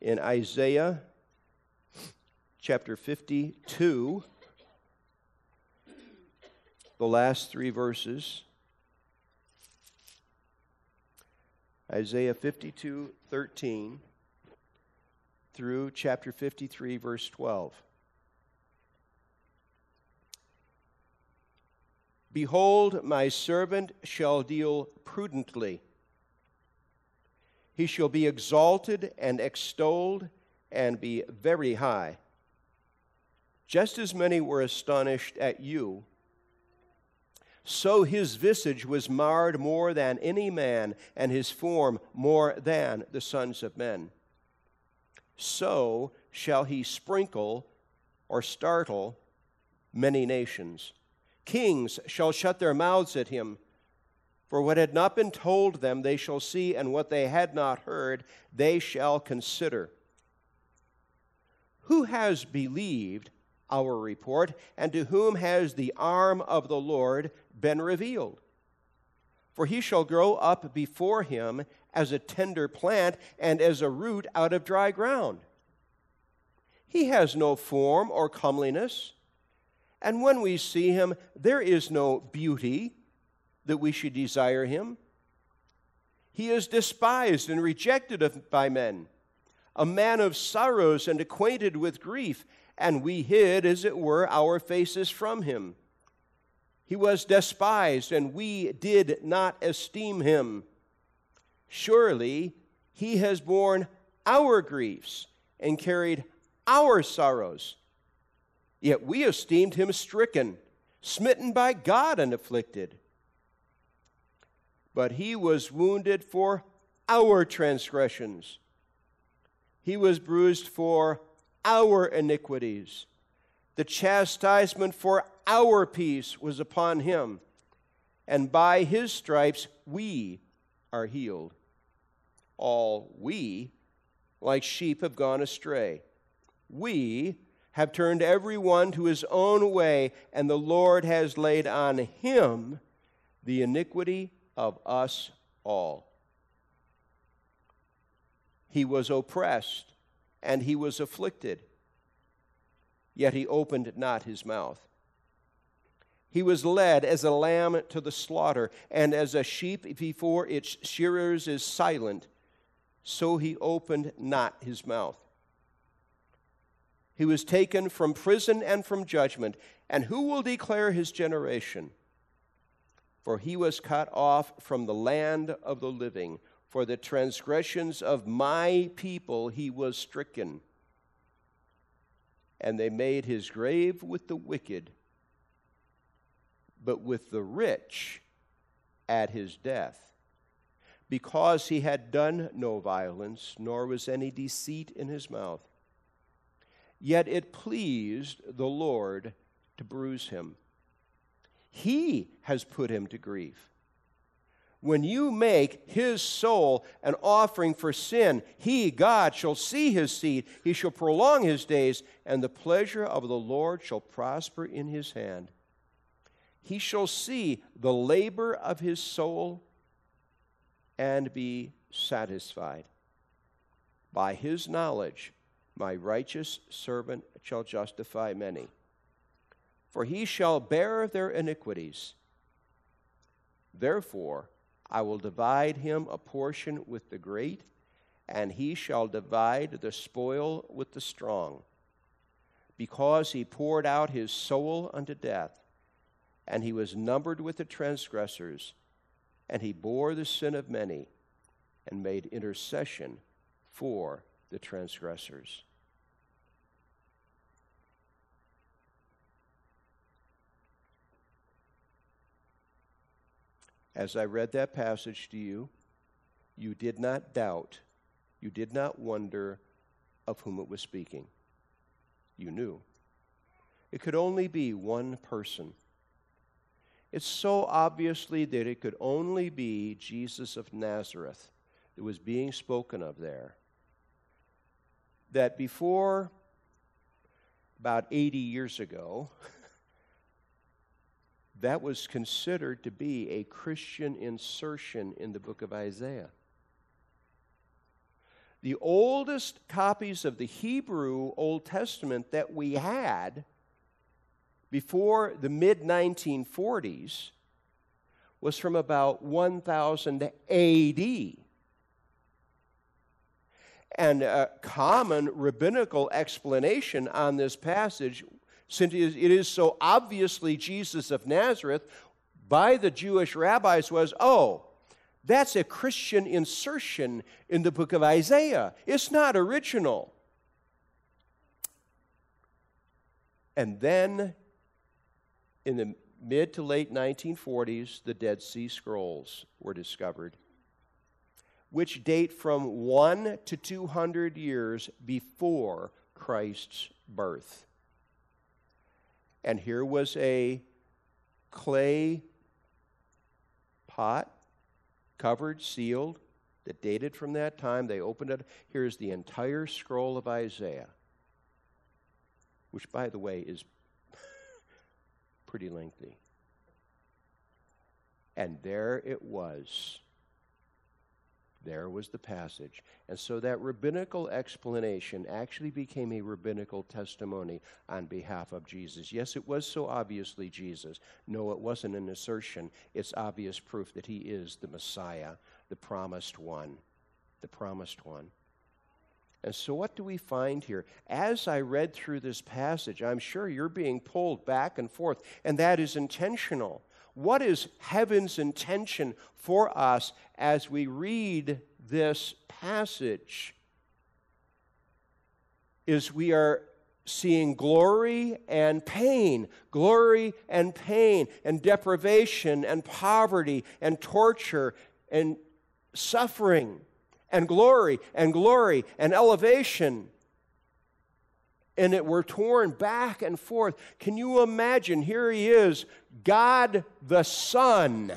in Isaiah chapter 52, the last three verses. Isaiah 52, 13 through chapter 53, verse 12. Behold, my servant shall deal prudently. He shall be exalted and extolled and be very high. Just as many were astonished at you, so his visage was marred more than any man, and his form more than the sons of men. So shall he sprinkle or startle many nations. Kings shall shut their mouths at him. For what had not been told them, they shall see, and what they had not heard, they shall consider. Who has believed our report, and to whom has the arm of the Lord been revealed? For he shall grow up before him as a tender plant and as a root out of dry ground. He has no form or comeliness, and when we see him, there is no beauty that we should desire him. He is despised and rejected by men, a man of sorrows and acquainted with grief and we hid, as it were, our faces from him. He was despised, and we did not esteem him. Surely he has borne our griefs and carried our sorrows. Yet we esteemed him stricken, smitten by God, and afflicted. But he was wounded for our transgressions, he was bruised for our iniquities. The chastisement for our peace was upon him, and by his stripes we are healed. All we, like sheep, have gone astray. We have turned every one to his own way, and the Lord has laid on him the iniquity of us all. He was oppressed and he was afflicted, yet he opened not his mouth. He was led as a lamb to the slaughter, and as a sheep before its shearers is silent, so he opened not his mouth. He was taken from prison and from judgment, and who will declare his generation? For he was cut off from the land of the living. For the transgressions of my people he was stricken. And they made his grave with the wicked, but with the rich at his death. Because he had done no violence, nor was any deceit in his mouth. Yet it pleased the Lord to bruise him. He has put him to grief. When you make his soul an offering for sin, he, God, shall see his seed. He shall prolong his days, and the pleasure of the Lord shall prosper in his hand. He shall see the labor of his soul and be satisfied. By his knowledge, my righteous servant shall justify many. For he shall bear their iniquities. Therefore, I will divide him a portion with the great, and he shall divide the spoil with the strong. Because he poured out his soul unto death, and he was numbered with the transgressors, and he bore the sin of many, and made intercession for the transgressors. As I read that passage to you, you did not doubt, you did not wonder of whom it was speaking. You knew. It could only be one person. It's so obviously that it could only be Jesus of Nazareth that was being spoken of there. That before about 80 years ago, that was considered to be a Christian insertion in the book of Isaiah. the oldest copies of the Hebrew Old Testament that we had before the mid 1940s was from about 1000 AD. And a common rabbinical explanation on this passage, since it is so obviously Jesus of Nazareth, by the Jewish rabbis was oh, that's a Christian insertion in the book of Isaiah. It's not original. And then in the mid to late 1940s, the Dead Sea Scrolls were discovered, which date from 1 to 200 years before Christ's birth. And here was a clay pot, covered, sealed, that dated from that time. They opened it. Here's the entire scroll of Isaiah, which, by the way, is pretty lengthy. And there it was. There was the passage. And so that rabbinical explanation actually became a rabbinical testimony on behalf of Jesus. Yes, it was so obviously Jesus. No, it wasn't an assertion. It's obvious proof that he is the Messiah, the promised one. The promised one. And so, what do we find here? As I read through this passage, I'm sure you're being pulled back and forth, and that is intentional. What is heaven's intention for us as we read this passage? Is we are seeing glory and pain, glory and pain, and deprivation and poverty and torture and suffering and glory and glory and elevation. And it were torn back and forth. Can you imagine? Here he is, God the Son.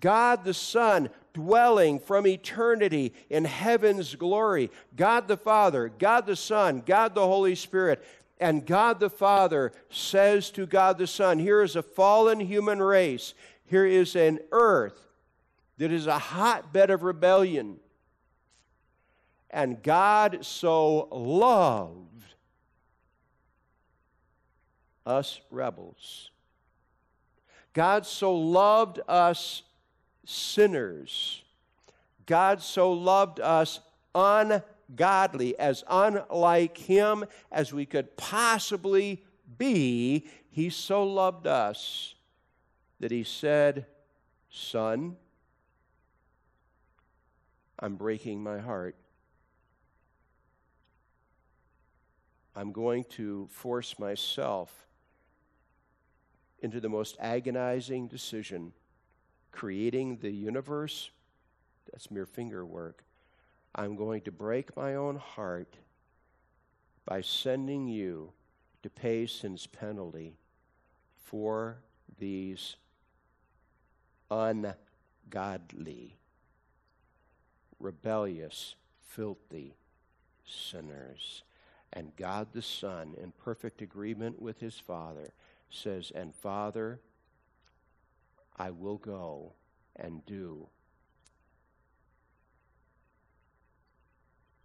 God the Son dwelling from eternity in heaven's glory. God the Father, God the Son, God the Holy Spirit. And God the Father says to God the Son, Here is a fallen human race. Here is an earth that is a hotbed of rebellion. And God so loved us rebels. God so loved us sinners. God so loved us ungodly, as unlike Him as we could possibly be. He so loved us that He said, Son, I'm breaking my heart. I'm going to force myself into the most agonizing decision creating the universe. That's mere finger work. I'm going to break my own heart by sending you to pay sin's penalty for these ungodly rebellious, filthy sinners. And God the Son, in perfect agreement with his Father, says, And Father, I will go and do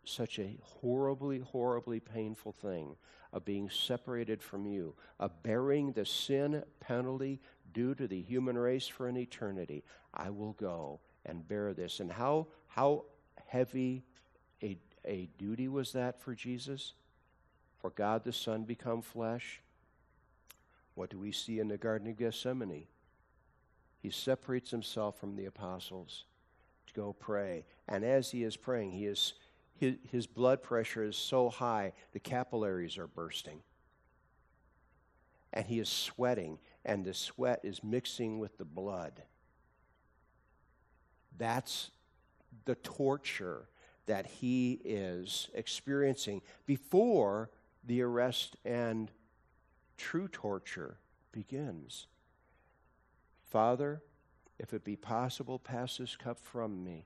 such a horribly, horribly painful thing of being separated from you, of bearing the sin penalty due to the human race for an eternity. I will go and bear this. And how, how heavy a, a duty was that for Jesus? For God the Son become flesh? What do we see in the Garden of Gethsemane? He separates himself from the apostles to go pray. And as he is praying, he is, his, his blood pressure is so high, the capillaries are bursting. And he is sweating, and the sweat is mixing with the blood. That's the torture that he is experiencing before the arrest and true torture begins. Father, if it be possible, pass this cup from me.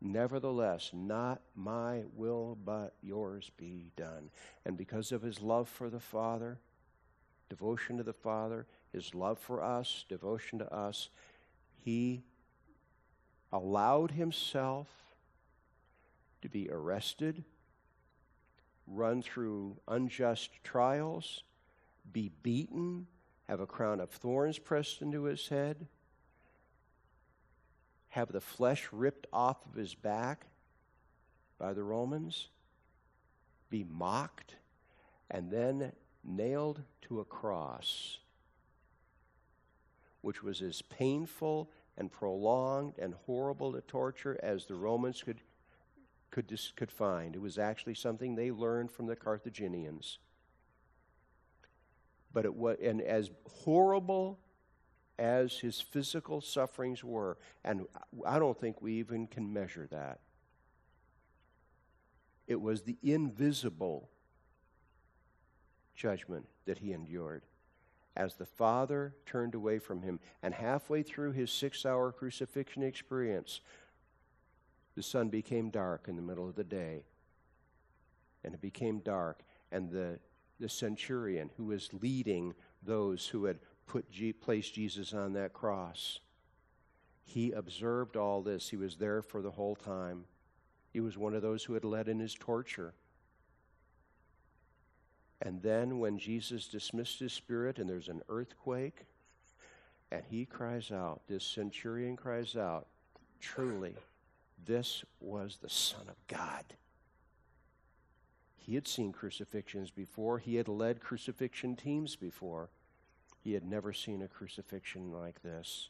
Nevertheless, not my will, but yours be done. And because of his love for the Father, devotion to the Father, his love for us, devotion to us, he allowed himself to be arrested, run through unjust trials, be beaten, have a crown of thorns pressed into his head, have the flesh ripped off of his back by the Romans, be mocked, and then nailed to a cross, which was as painful and prolonged and horrible a torture as the Romans could, could, could find. It was actually something they learned from the Carthaginians. But it was, and as horrible as his physical sufferings were, and I don't think we even can measure that, it was the invisible judgment that he endured as the Father turned away from him. And halfway through his six hour crucifixion experience, the sun became dark in the middle of the day. And it became dark. And the, the centurion who was leading those who had put placed Jesus on that cross, he observed all this. He was there for the whole time. He was one of those who had led in his torture. And then when Jesus dismissed his spirit and there's an earthquake, and he cries out, this centurion cries out, truly, this was the Son of God. He had seen crucifixions before, he had led crucifixion teams before. He had never seen a crucifixion like this.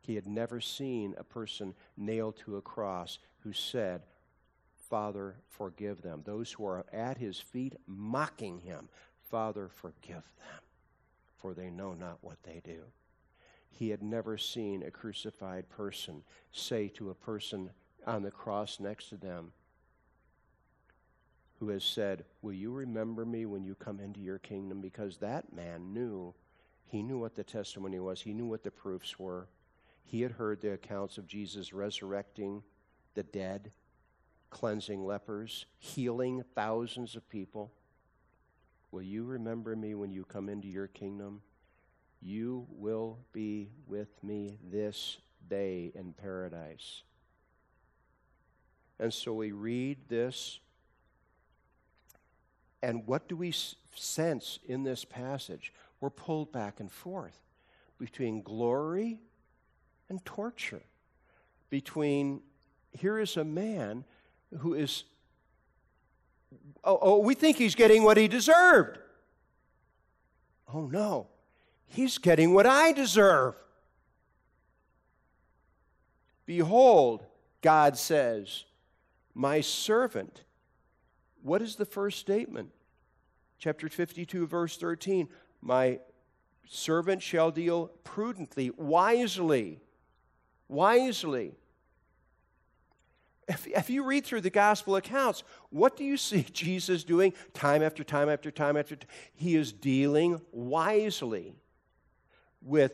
He had never seen a person nailed to a cross who said, Father, forgive them. Those who are at his feet mocking him, Father, forgive them, for they know not what they do. He had never seen a crucified person say to a person on the cross next to them, who has said, Will you remember me when you come into your kingdom? Because that man knew. He knew what the testimony was, he knew what the proofs were. He had heard the accounts of Jesus resurrecting the dead cleansing lepers, healing thousands of people. Will you remember me when you come into your kingdom? You will be with me this day in paradise. And so we read this, and what do we sense in this passage? We're pulled back and forth between glory and torture, between here is a man who is, oh, oh, we think he's getting what he deserved. Oh, no, he's getting what I deserve. Behold, God says, my servant. What is the first statement? Chapter 52, verse 13. My servant shall deal prudently, wisely, wisely. If, if you read through the gospel accounts, what do you see Jesus doing time after time after time after time? He is dealing wisely with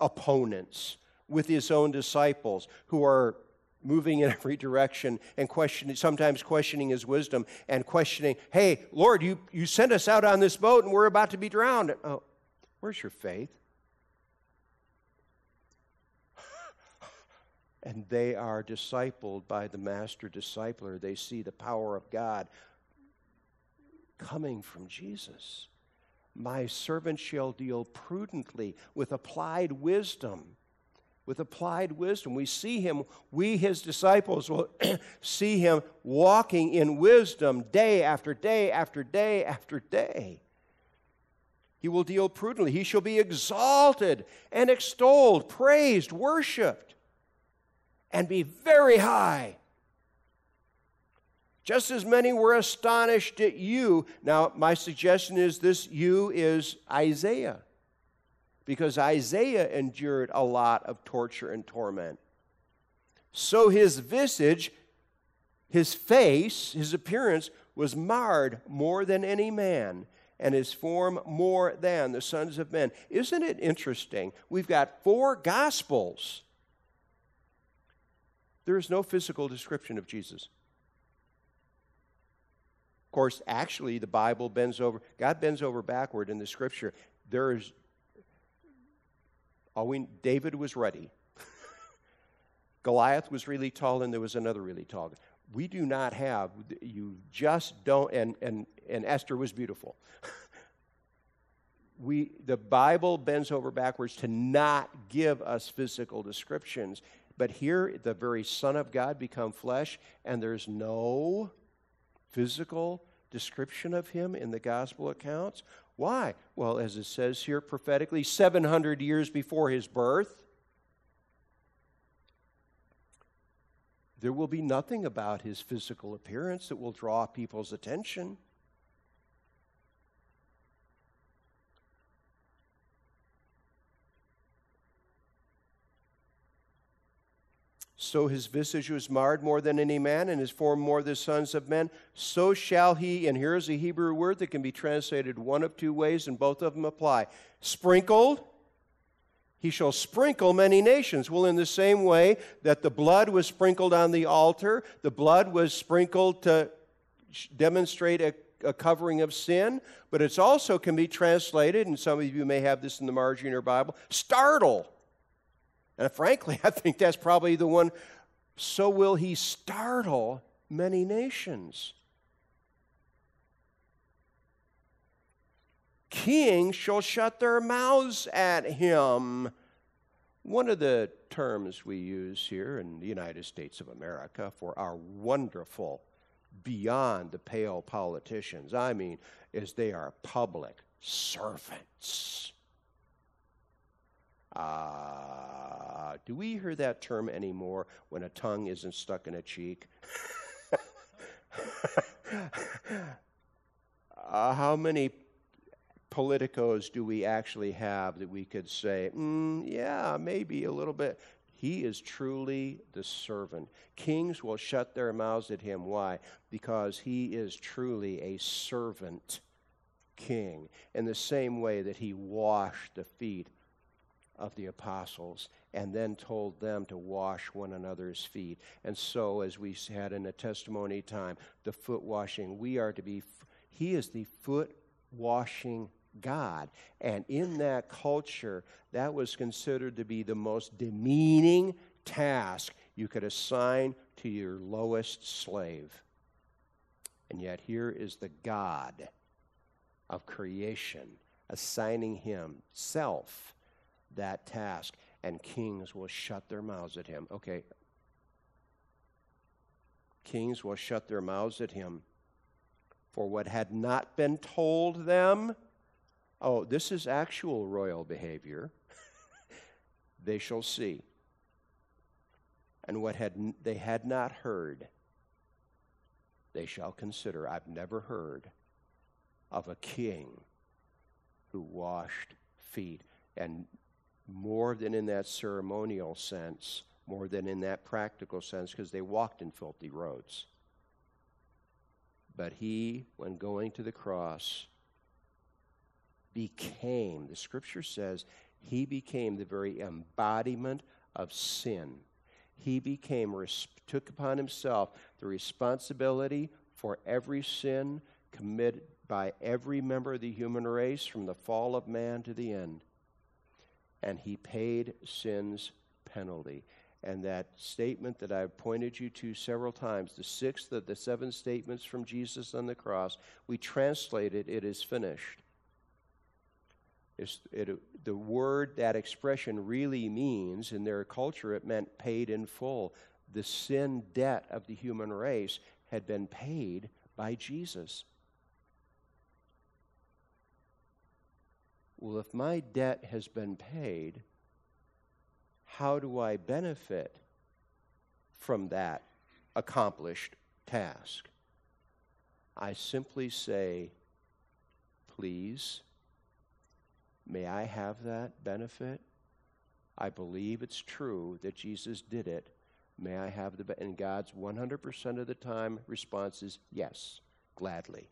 opponents, with his own disciples who are moving in every direction and questioning, sometimes questioning his wisdom and questioning, hey, Lord, you, you sent us out on this boat and we're about to be drowned. Oh, where's your faith? and they are discipled by the master discipler. They see the power of God coming from Jesus. My servant shall deal prudently with applied wisdom. With applied wisdom. We see him, we, his disciples, will see him walking in wisdom day after day after day after day. He will deal prudently. He shall be exalted and extolled, praised, worshiped and be very high. Just as many were astonished at you. Now, my suggestion is this you is Isaiah, because Isaiah endured a lot of torture and torment. So his visage, his face, his appearance was marred more than any man, and his form more than the sons of men. Isn't it interesting? We've got four gospels there is no physical description of Jesus. Course, actually, the Bible bends over, God bends over backward in the scripture. There is, all we, David was ready. Goliath was really tall, and there was another really tall. We do not have, you just don't, and, and, and Esther was beautiful. we, the Bible bends over backwards to not give us physical descriptions. But here, the very Son of God become flesh, and there's no physical description of him in the gospel accounts. Why? Well, as it says here prophetically, 700 years before his birth, there will be nothing about his physical appearance that will draw people's attention. So his visage was marred more than any man, and his form more than the sons of men. So shall he, and here's a Hebrew word that can be translated one of two ways, and both of them apply. Sprinkled, he shall sprinkle many nations. Well, in the same way that the blood was sprinkled on the altar, the blood was sprinkled to demonstrate a, a covering of sin, but it also can be translated, and some of you may have this in the margin of your Bible, startle and frankly, I think that's probably the one. So will he startle many nations. Kings shall shut their mouths at him. One of the terms we use here in the United States of America for our wonderful, beyond the pale politicians, I mean, is they are public servants. Uh, do we hear that term anymore when a tongue isn't stuck in a cheek? uh, how many politicos do we actually have that we could say, mm, yeah, maybe a little bit? He is truly the servant. Kings will shut their mouths at him. Why? Because he is truly a servant king. In the same way that he washed the feet of the apostles and then told them to wash one another's feet. And so, as we had in the testimony time, the foot washing, we are to be, he is the foot washing God. And in that culture, that was considered to be the most demeaning task you could assign to your lowest slave. And yet, here is the God of creation assigning himself that task, and kings will shut their mouths at him. Okay. Kings will shut their mouths at him for what had not been told them. Oh, this is actual royal behavior. they shall see. And what had they had not heard, they shall consider. I've never heard of a king who washed feet. And more than in that ceremonial sense, more than in that practical sense, because they walked in filthy roads. But he, when going to the cross, became, the scripture says, he became the very embodiment of sin. He became, took upon himself the responsibility for every sin committed by every member of the human race from the fall of man to the end and he paid sin's penalty. And that statement that I've pointed you to several times, the sixth of the seven statements from Jesus on the cross, we translate it, it is finished. It, the word, that expression really means, in their culture, it meant paid in full. The sin debt of the human race had been paid by Jesus. Well, if my debt has been paid, how do I benefit from that accomplished task? I simply say, please, may I have that benefit? I believe it's true that Jesus did it. May I have the and God's 100% of the time response is yes, gladly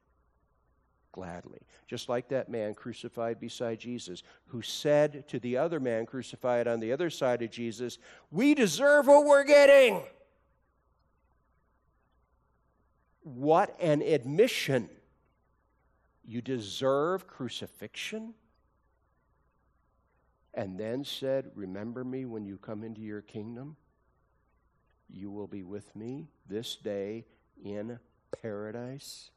gladly. Just like that man crucified beside Jesus, who said to the other man crucified on the other side of Jesus, We deserve what we're getting. What an admission. You deserve crucifixion? And then said, Remember me when you come into your kingdom? You will be with me this day in paradise.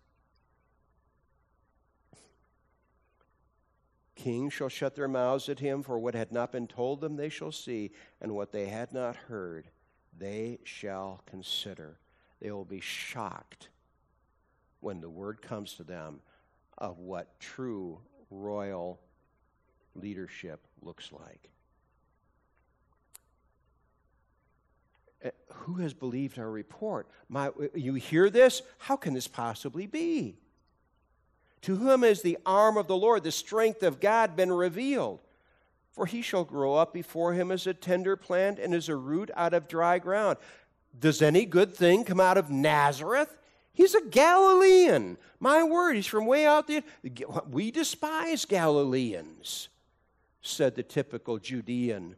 Kings shall shut their mouths at him, for what had not been told them they shall see, and what they had not heard they shall consider. They will be shocked when the word comes to them of what true royal leadership looks like. Uh, who has believed our report? My, you hear this? How can this possibly be? To whom has the arm of the Lord, the strength of God, been revealed? For he shall grow up before him as a tender plant and as a root out of dry ground. Does any good thing come out of Nazareth? He's a Galilean. My word, he's from way out there. We despise Galileans, said the typical Judean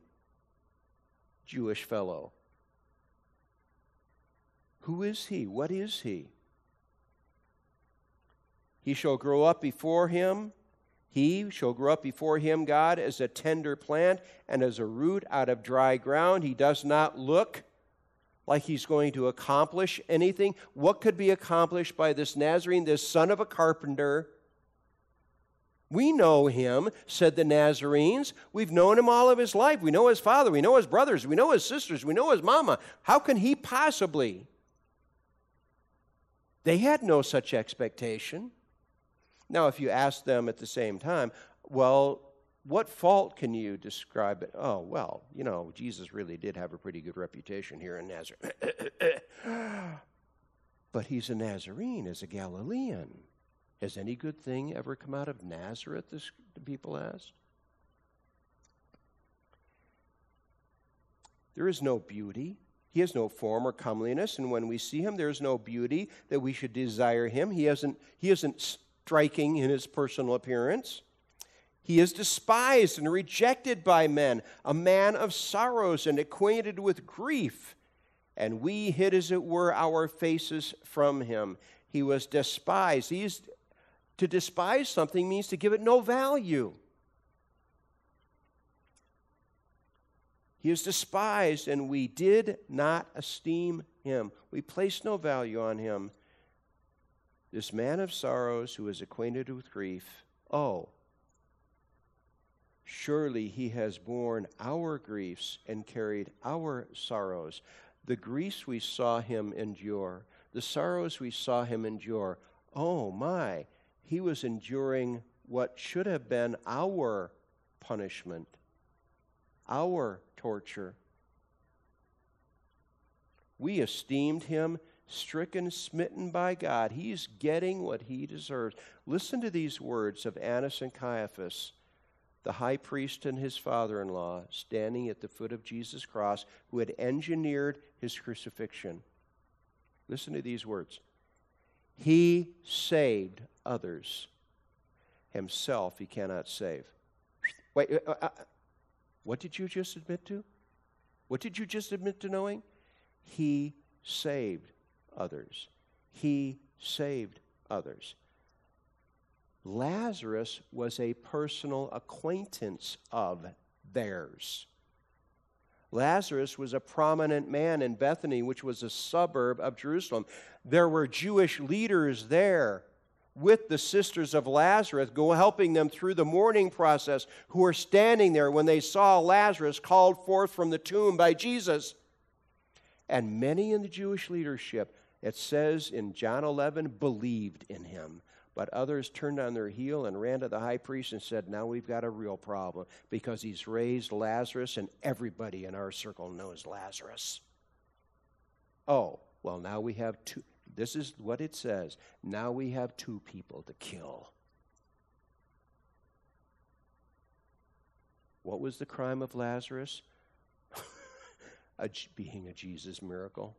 Jewish fellow. Who is he? What is he? He shall grow up before him. He shall grow up before him, God, as a tender plant and as a root out of dry ground. He does not look like he's going to accomplish anything. What could be accomplished by this Nazarene, this son of a carpenter? We know him, said the Nazarenes. We've known him all of his life. We know his father. We know his brothers. We know his sisters. We know his mama. How can he possibly? They had no such expectation. Now, if you ask them at the same time, well, what fault can you describe it? Oh, well, you know, Jesus really did have a pretty good reputation here in Nazareth. but he's a Nazarene, as a Galilean. Has any good thing ever come out of Nazareth, this, the people asked? There is no beauty. He has no form or comeliness, and when we see him, there is no beauty that we should desire him. He hasn't, he hasn't striking in his personal appearance. He is despised and rejected by men, a man of sorrows and acquainted with grief. And we hid, as it were, our faces from him. He was despised. He's, to despise something means to give it no value. He is despised, and we did not esteem him. We placed no value on him. This man of sorrows who is acquainted with grief, oh, surely he has borne our griefs and carried our sorrows. The griefs we saw him endure, the sorrows we saw him endure, oh my, he was enduring what should have been our punishment, our torture. We esteemed him stricken, smitten by God. He's getting what he deserves. Listen to these words of Annas and Caiaphas, the high priest and his father in law, standing at the foot of Jesus' cross, who had engineered his crucifixion. Listen to these words He saved others, himself he cannot save. Wait, uh, uh, what did you just admit to? What did you just admit to knowing? He saved others. He saved others. Lazarus was a personal acquaintance of theirs. Lazarus was a prominent man in Bethany, which was a suburb of Jerusalem. There were Jewish leaders there with the sisters of Lazarus, go helping them through the mourning process, who were standing there when they saw Lazarus called forth from the tomb by Jesus. And many in the Jewish leadership it says in John 11, believed in him. But others turned on their heel and ran to the high priest and said, Now we've got a real problem because he's raised Lazarus and everybody in our circle knows Lazarus. Oh, well, now we have two. This is what it says. Now we have two people to kill. What was the crime of Lazarus? being a Jesus miracle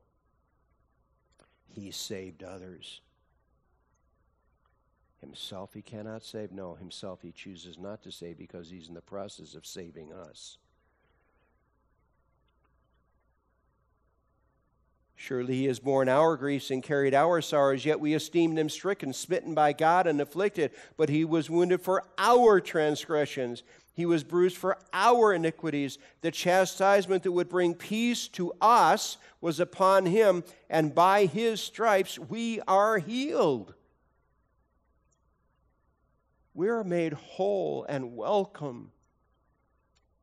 he saved others. Himself he cannot save. No, himself he chooses not to save because he's in the process of saving us. Surely he has borne our griefs and carried our sorrows, yet we esteemed him stricken, smitten by God, and afflicted. But he was wounded for our transgressions, He was bruised for our iniquities. The chastisement that would bring peace to us was upon him, and by his stripes we are healed. We are made whole and welcome,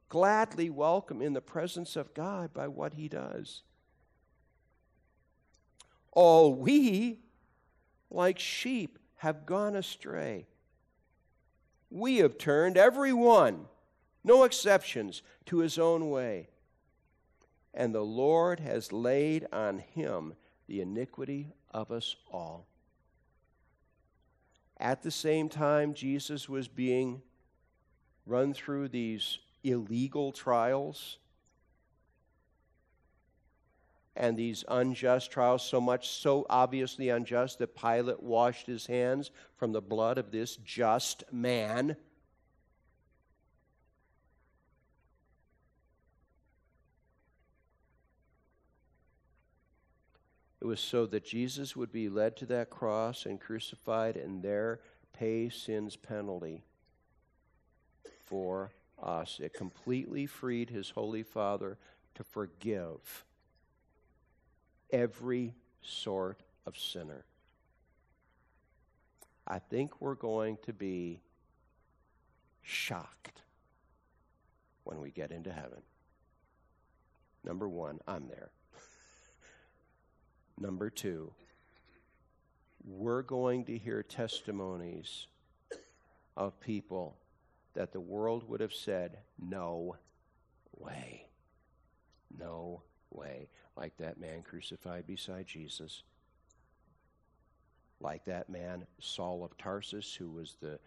gladly welcome in the presence of God by what he does. All we, like sheep, have gone astray. We have turned every one, no exceptions, to his own way. And the Lord has laid on him the iniquity of us all. At the same time, Jesus was being run through these illegal trials and these unjust trials, so much so obviously unjust that Pilate washed his hands from the blood of this just man. It was so that Jesus would be led to that cross and crucified and there pay sin's penalty for us. It completely freed his Holy Father to forgive every sort of sinner. I think we're going to be shocked when we get into heaven. Number one, I'm there. Number two, we're going to hear testimonies of people that the world would have said, no way. No way like that man crucified beside Jesus, like that man, Saul of Tarsus, who was the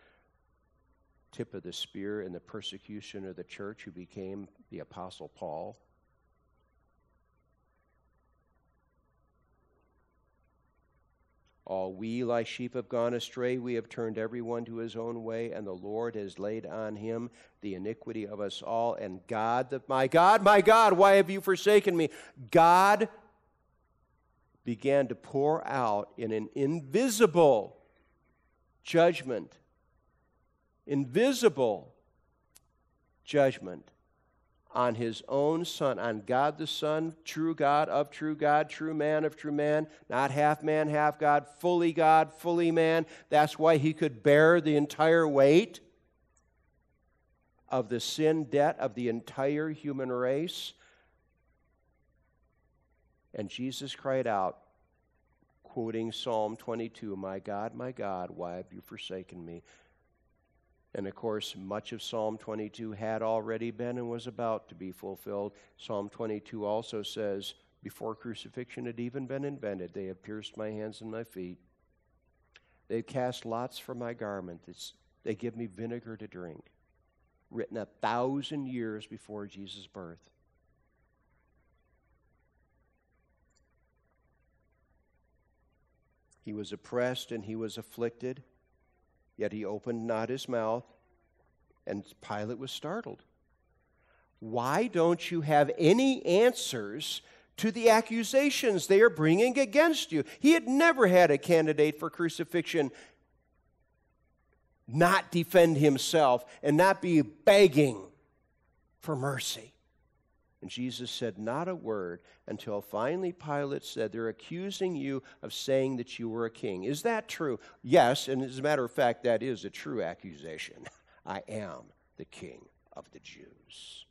tip of the spear in the persecution of the church, who became the Apostle Paul. All we like sheep have gone astray. We have turned everyone to his own way, and the Lord has laid on him the iniquity of us all. And God, the, my God, my God, why have you forsaken me? God began to pour out in an invisible judgment, invisible judgment on his own Son, on God the Son, true God of true God, true man of true man, not half man, half God, fully God, fully man. That's why he could bear the entire weight of the sin debt of the entire human race. And Jesus cried out, quoting Psalm 22 My God, my God, why have you forsaken me? And of course, much of Psalm 22 had already been and was about to be fulfilled. Psalm 22 also says, Before crucifixion had even been invented, they have pierced my hands and my feet. They cast lots for my garment. It's, they give me vinegar to drink. Written a thousand years before Jesus' birth. He was oppressed and he was afflicted Yet he opened not his mouth, and Pilate was startled. Why don't you have any answers to the accusations they are bringing against you? He had never had a candidate for crucifixion not defend himself and not be begging for mercy. And Jesus said not a word until finally Pilate said, They're accusing you of saying that you were a king. Is that true? Yes, and as a matter of fact, that is a true accusation. I am the king of the Jews.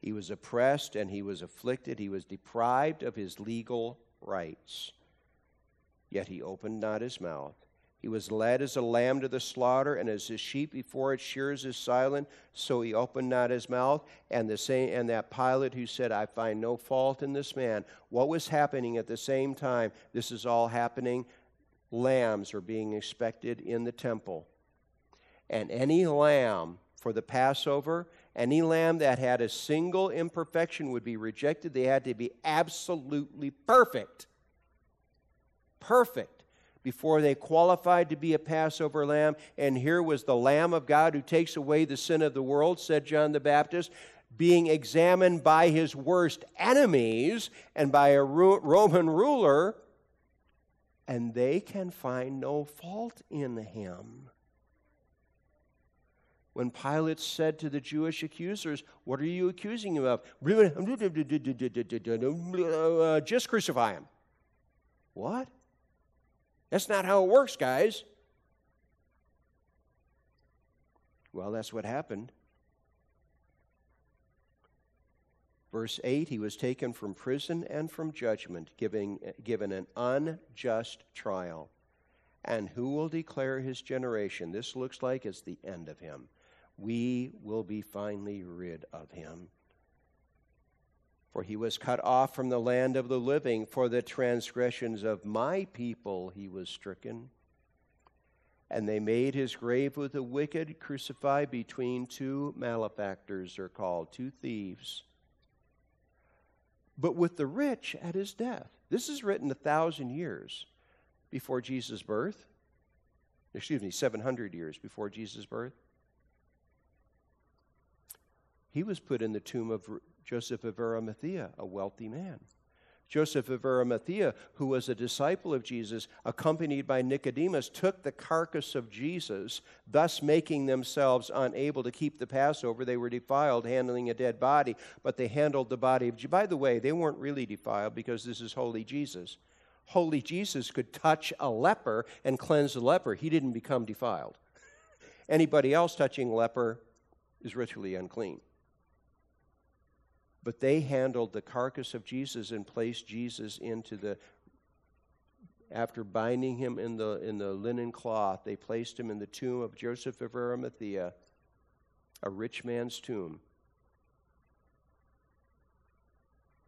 He was oppressed and he was afflicted. He was deprived of his legal rights. Yet he opened not his mouth. He was led as a lamb to the slaughter, and as a sheep before its shears is silent, so he opened not his mouth. And the same, and that Pilate who said, "I find no fault in this man." What was happening at the same time? This is all happening. Lambs are being expected in the temple, and any lamb for the Passover, any lamb that had a single imperfection would be rejected. They had to be absolutely perfect. Perfect before they qualified to be a Passover lamb. And here was the Lamb of God who takes away the sin of the world, said John the Baptist, being examined by his worst enemies and by a Roman ruler and they can find no fault in him. When Pilate said to the Jewish accusers, What are you accusing him of? Just crucify him. What? That's not how it works, guys. Well, that's what happened. Verse 8 He was taken from prison and from judgment, giving, given an unjust trial. And who will declare his generation? This looks like it's the end of him. We will be finally rid of him. For he was cut off from the land of the living. For the transgressions of my people he was stricken. And they made his grave with the wicked, crucified between two malefactors, are called, two thieves but with the rich at his death. This is written a thousand years before Jesus' birth. Excuse me, 700 years before Jesus' birth. He was put in the tomb of Joseph of Arimathea, a wealthy man. Joseph of Arimathea, who was a disciple of Jesus, accompanied by Nicodemus, took the carcass of Jesus, thus making themselves unable to keep the Passover. They were defiled handling a dead body, but they handled the body of Jesus. By the way, they weren't really defiled because this is holy Jesus. Holy Jesus could touch a leper and cleanse the leper. He didn't become defiled. Anybody else touching leper is ritually unclean but they handled the carcass of Jesus and placed Jesus into the after binding him in the in the linen cloth they placed him in the tomb of Joseph of Arimathea a rich man's tomb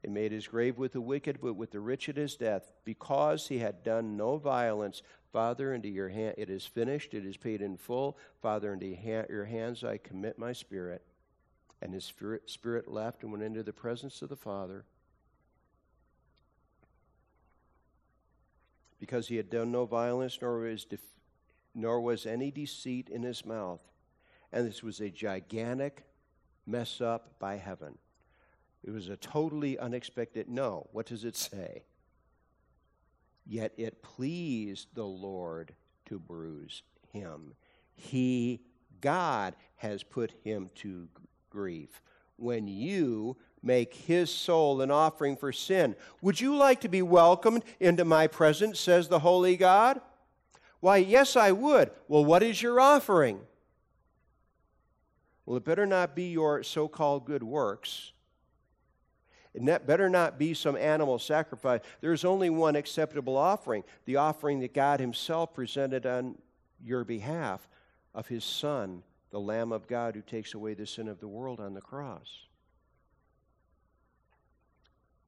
They made his grave with the wicked, but with the rich at his death, because he had done no violence. Father, into your hand it is finished, it is paid in full. Father, into your hands I commit my spirit. And his spirit, left and went into the presence of the Father. Because he had done no violence, nor was, def- nor was any deceit in his mouth. And this was a gigantic mess up by heaven. It was a totally unexpected no. What does it say? Yet it pleased the Lord to bruise him. He, God, has put him to grief when you make his soul an offering for sin. Would you like to be welcomed into my presence, says the Holy God? Why, yes, I would. Well, what is your offering? Well, it better not be your so called good works. It better not be some animal sacrifice. There's only one acceptable offering the offering that God Himself presented on your behalf of His Son the Lamb of God who takes away the sin of the world on the cross.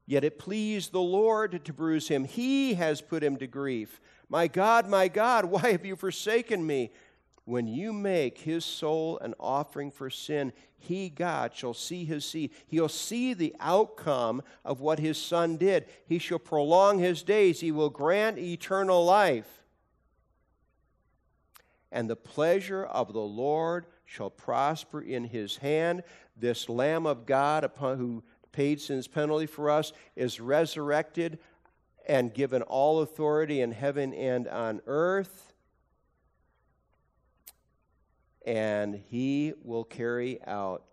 Yet it pleased the Lord to bruise him. He has put him to grief. My God, my God, why have you forsaken me? When you make his soul an offering for sin, he, God, shall see his seed. He'll see the outcome of what his son did. He shall prolong his days. He will grant eternal life and the pleasure of the Lord shall prosper in his hand. This Lamb of God, upon who paid sin's penalty for us, is resurrected and given all authority in heaven and on earth. And he will carry out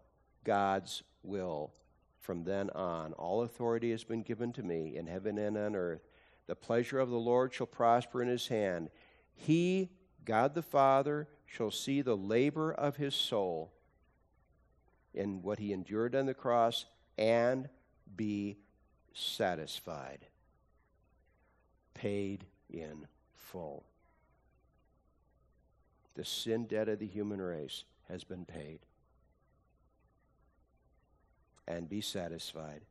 God's will from then on. All authority has been given to me in heaven and on earth. The pleasure of the Lord shall prosper in his hand. He God the Father shall see the labor of his soul in what he endured on the cross and be satisfied. Paid in full. The sin debt of the human race has been paid. And be satisfied.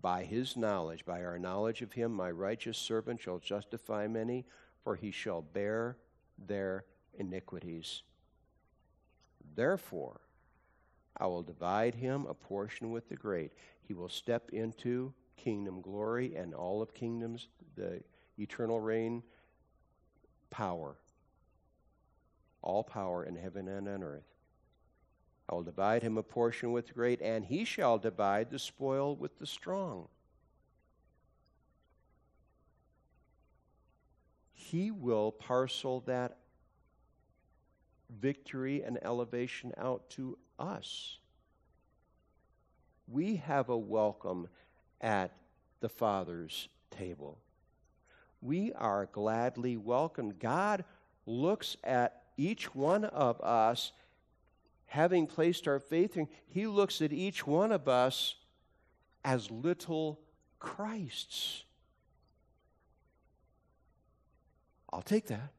By his knowledge, by our knowledge of him, my righteous servant shall justify many for he shall bear their iniquities. Therefore, I will divide him a portion with the great. He will step into kingdom glory and all of kingdoms, the eternal reign, power. All power in heaven and on earth. I will divide him a portion with the great, and he shall divide the spoil with the strong. He will parcel that victory and elevation out to us. We have a welcome at the Father's table. We are gladly welcomed. God looks at each one of us, having placed our faith in, He looks at each one of us as little Christs. I'll take that.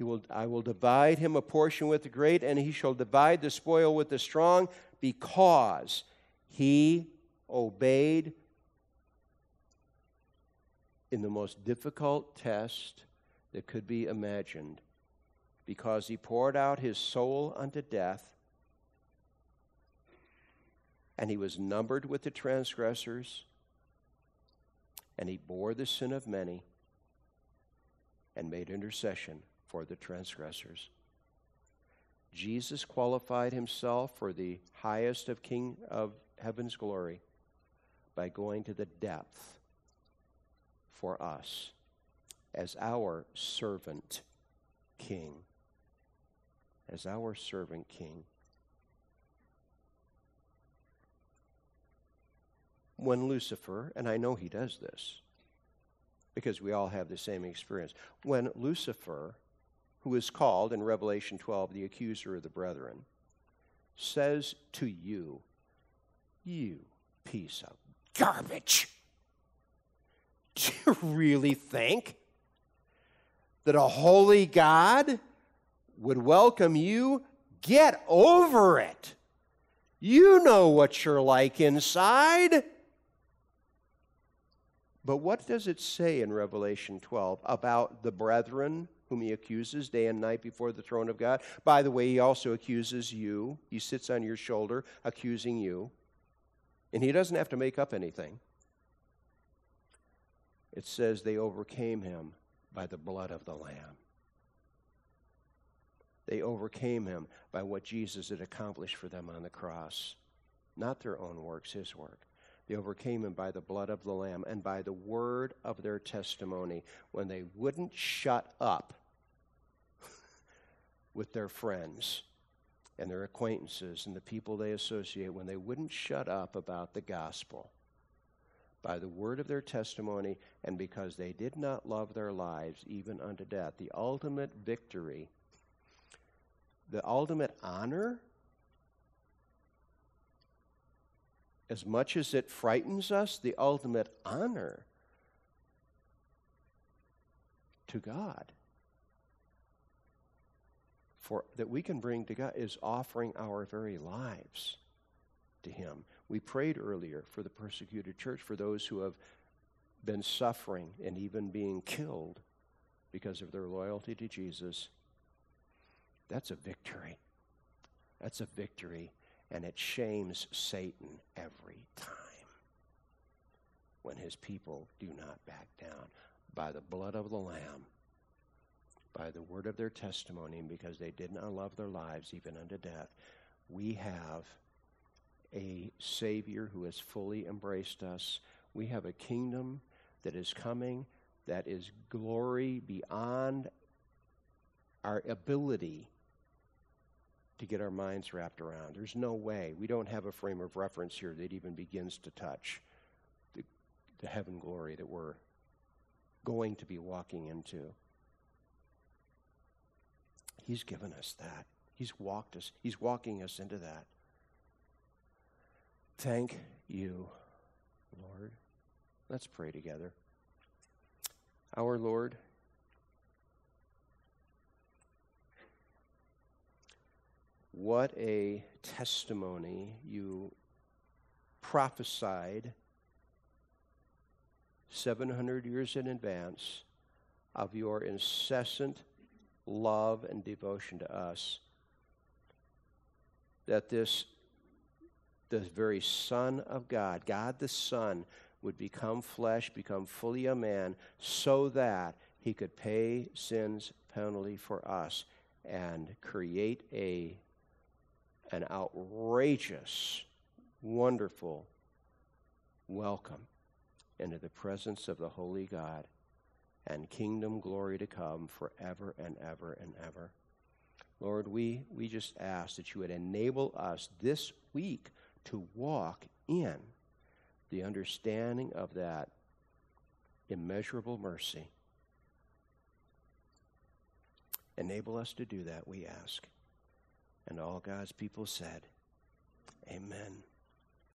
He will, I will divide him a portion with the great, and he shall divide the spoil with the strong, because he obeyed in the most difficult test that could be imagined, because he poured out his soul unto death, and he was numbered with the transgressors, and he bore the sin of many, and made intercession for the transgressors. Jesus qualified himself for the highest of King of heaven's glory by going to the depth for us as our servant king. As our servant king. When Lucifer, and I know he does this because we all have the same experience, when Lucifer who is called in Revelation 12 the accuser of the brethren, says to you, You piece of garbage, do you really think that a holy God would welcome you? Get over it. You know what you're like inside. But what does it say in Revelation 12 about the brethren whom he accuses day and night before the throne of God. By the way, he also accuses you. He sits on your shoulder accusing you. And he doesn't have to make up anything. It says they overcame him by the blood of the Lamb. They overcame him by what Jesus had accomplished for them on the cross, not their own works, his work. They overcame him by the blood of the Lamb and by the word of their testimony when they wouldn't shut up with their friends and their acquaintances and the people they associate when they wouldn't shut up about the gospel by the word of their testimony and because they did not love their lives even unto death. The ultimate victory, the ultimate honor, as much as it frightens us, the ultimate honor to God for, that we can bring to God is offering our very lives to Him. We prayed earlier for the persecuted church, for those who have been suffering and even being killed because of their loyalty to Jesus. That's a victory. That's a victory, and it shames Satan every time when his people do not back down by the blood of the Lamb by the word of their testimony, and because they did not love their lives even unto death, we have a Savior who has fully embraced us. We have a kingdom that is coming that is glory beyond our ability to get our minds wrapped around. There's no way. We don't have a frame of reference here that even begins to touch the, the heaven glory that we're going to be walking into. He's given us that. He's walked us, He's walking us into that. Thank you, Lord. Let's pray together. Our Lord, what a testimony you prophesied 700 years in advance of your incessant love and devotion to us. That this, the very Son of God, God the Son, would become flesh, become fully a man, so that he could pay sin's penalty for us and create a, an outrageous, wonderful welcome into the presence of the holy God and kingdom glory to come forever and ever and ever. Lord, we, we just ask that you would enable us this week to walk in the understanding of that immeasurable mercy. Enable us to do that, we ask. And all God's people said, Amen.